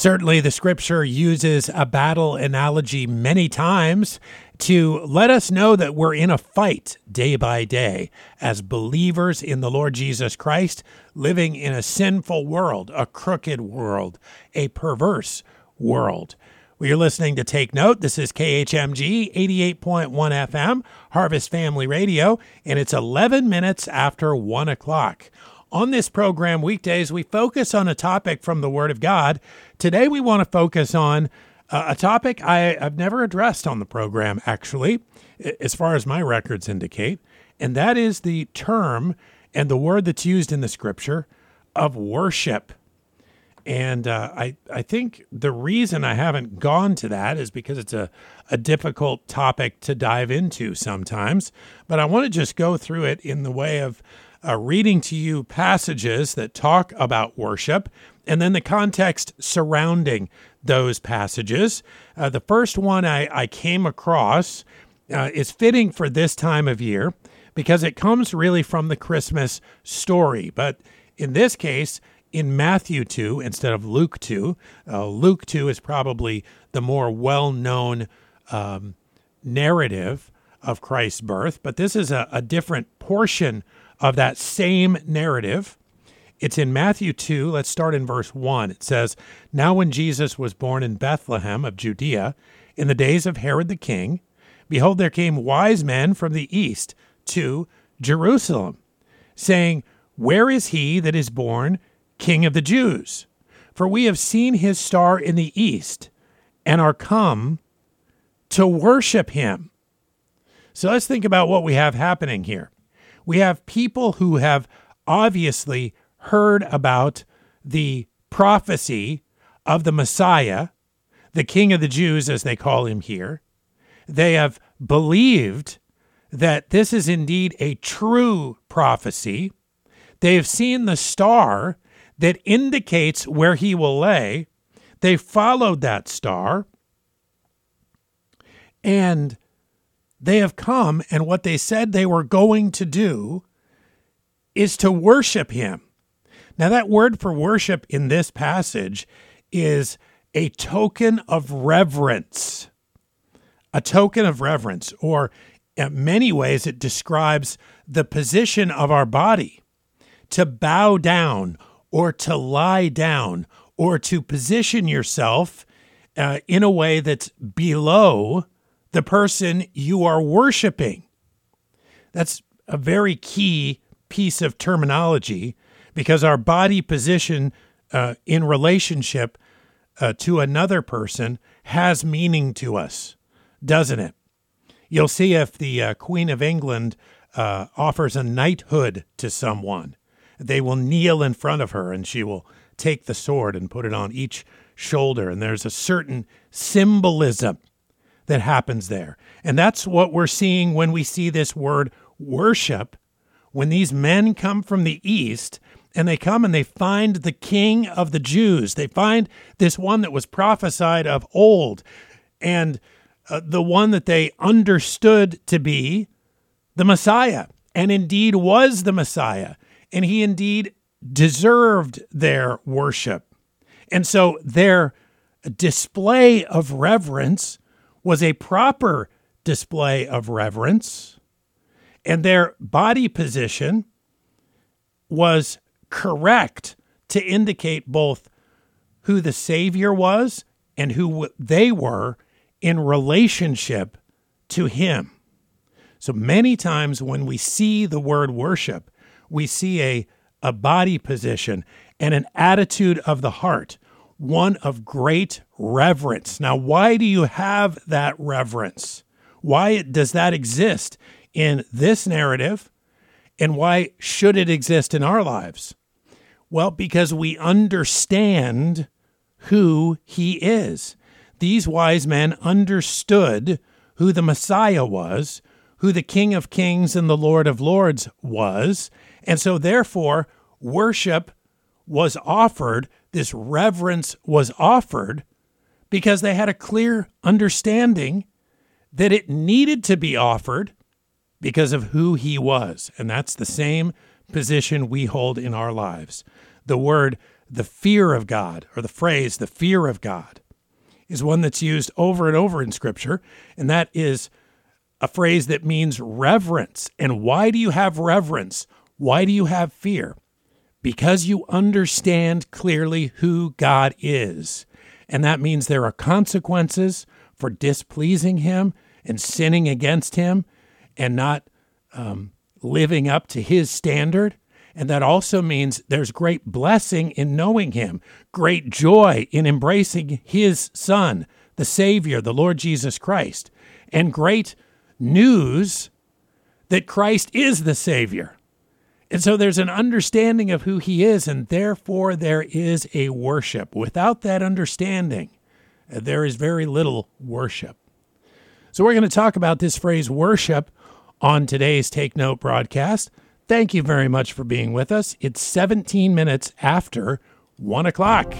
Certainly, the scripture uses a battle analogy many times to let us know that we're in a fight day by day as believers in the Lord Jesus Christ, living in a sinful world, a crooked world, a perverse world. We are listening to Take Note. This is KHMG 88.1 FM, Harvest Family Radio, and it's 11 minutes after 1 o'clock. On this program, weekdays, we focus on a topic from the Word of God. Today, we want to focus on uh, a topic I, have never addressed on the program, actually, as far as my records indicate, and that is the term and the word that's used in the scripture of worship. And uh, I, I think the reason I haven't gone to that is because it's a, a difficult topic to dive into sometimes. But I want to just go through it in the way of uh, reading to you passages that talk about worship and then the context surrounding those passages. Uh, the first one I, I came across uh, is fitting for this time of year because it comes really from the Christmas story. But in this case, in Matthew 2 instead of Luke 2, uh, Luke 2 is probably the more well known um, narrative of Christ's birth, but this is a, a different portion of that same narrative. It's in Matthew 2. Let's start in verse 1. It says, Now when Jesus was born in Bethlehem of Judea, in the days of Herod the king, behold, there came wise men from the east to Jerusalem, saying, Where is he that is born King of the Jews? For we have seen his star in the east, and are come to worship him. So let's think about what we have happening here. We have people who have obviously heard about the prophecy of the Messiah, the King of the Jews, as they call him here. They have believed that this is indeed a true prophecy. They have seen the star that indicates where he will lay. They followed that star. And they have come, and what they said they were going to do is to worship him. Now, that word for worship in this passage is a token of reverence. A token of reverence, or in many ways, it describes the position of our body to bow down or to lie down or to position yourself uh, in a way that's below the person you are worshiping. That's a very key piece of terminology because our body position uh, in relationship uh, to another person has meaning to us, doesn't it? You'll see if the uh, Queen of England uh, offers a knighthood to someone, they will kneel in front of her and she will take the sword and put it on each shoulder. And there's a certain symbolism that happens there. And that's what we're seeing when we see this word worship. When these men come from the east and they come and they find the king of the Jews, they find this one that was prophesied of old and uh, the one that they understood to be the Messiah, and indeed was the Messiah, and he indeed deserved their worship. And so their display of reverence was a proper display of reverence, and their body position was correct to indicate both who the Savior was and who they were in relationship to Him. So many times when we see the word worship, we see a, a body position and an attitude of the heart one of great reverence. Now, why do you have that reverence? Why does that exist in this narrative? And why should it exist in our lives? Well, because we understand who he is. These wise men understood who the Messiah was, who the King of Kings and the Lord of Lords was. And so, therefore, worship was offered this reverence was offered because they had a clear understanding that it needed to be offered because of who he was. And that's the same position we hold in our lives. The word the fear of God, or the phrase, the fear of God, is one that's used over and over in Scripture, and that is a phrase that means reverence. And why do you have reverence? Why do you have fear? Because you understand clearly who God is. And that means there are consequences for displeasing Him and sinning against Him and not um, living up to His standard. And that also means there's great blessing in knowing Him, great joy in embracing His Son, the Savior, the Lord Jesus Christ, and great news that Christ is the Savior. And so there's an understanding of who He is, and therefore there is a worship. Without that understanding, uh, there is very little worship. So we're going to talk about this phrase worship on today's Take Note broadcast. Thank you very much for being with us. It's 17 minutes after 1 o'clock.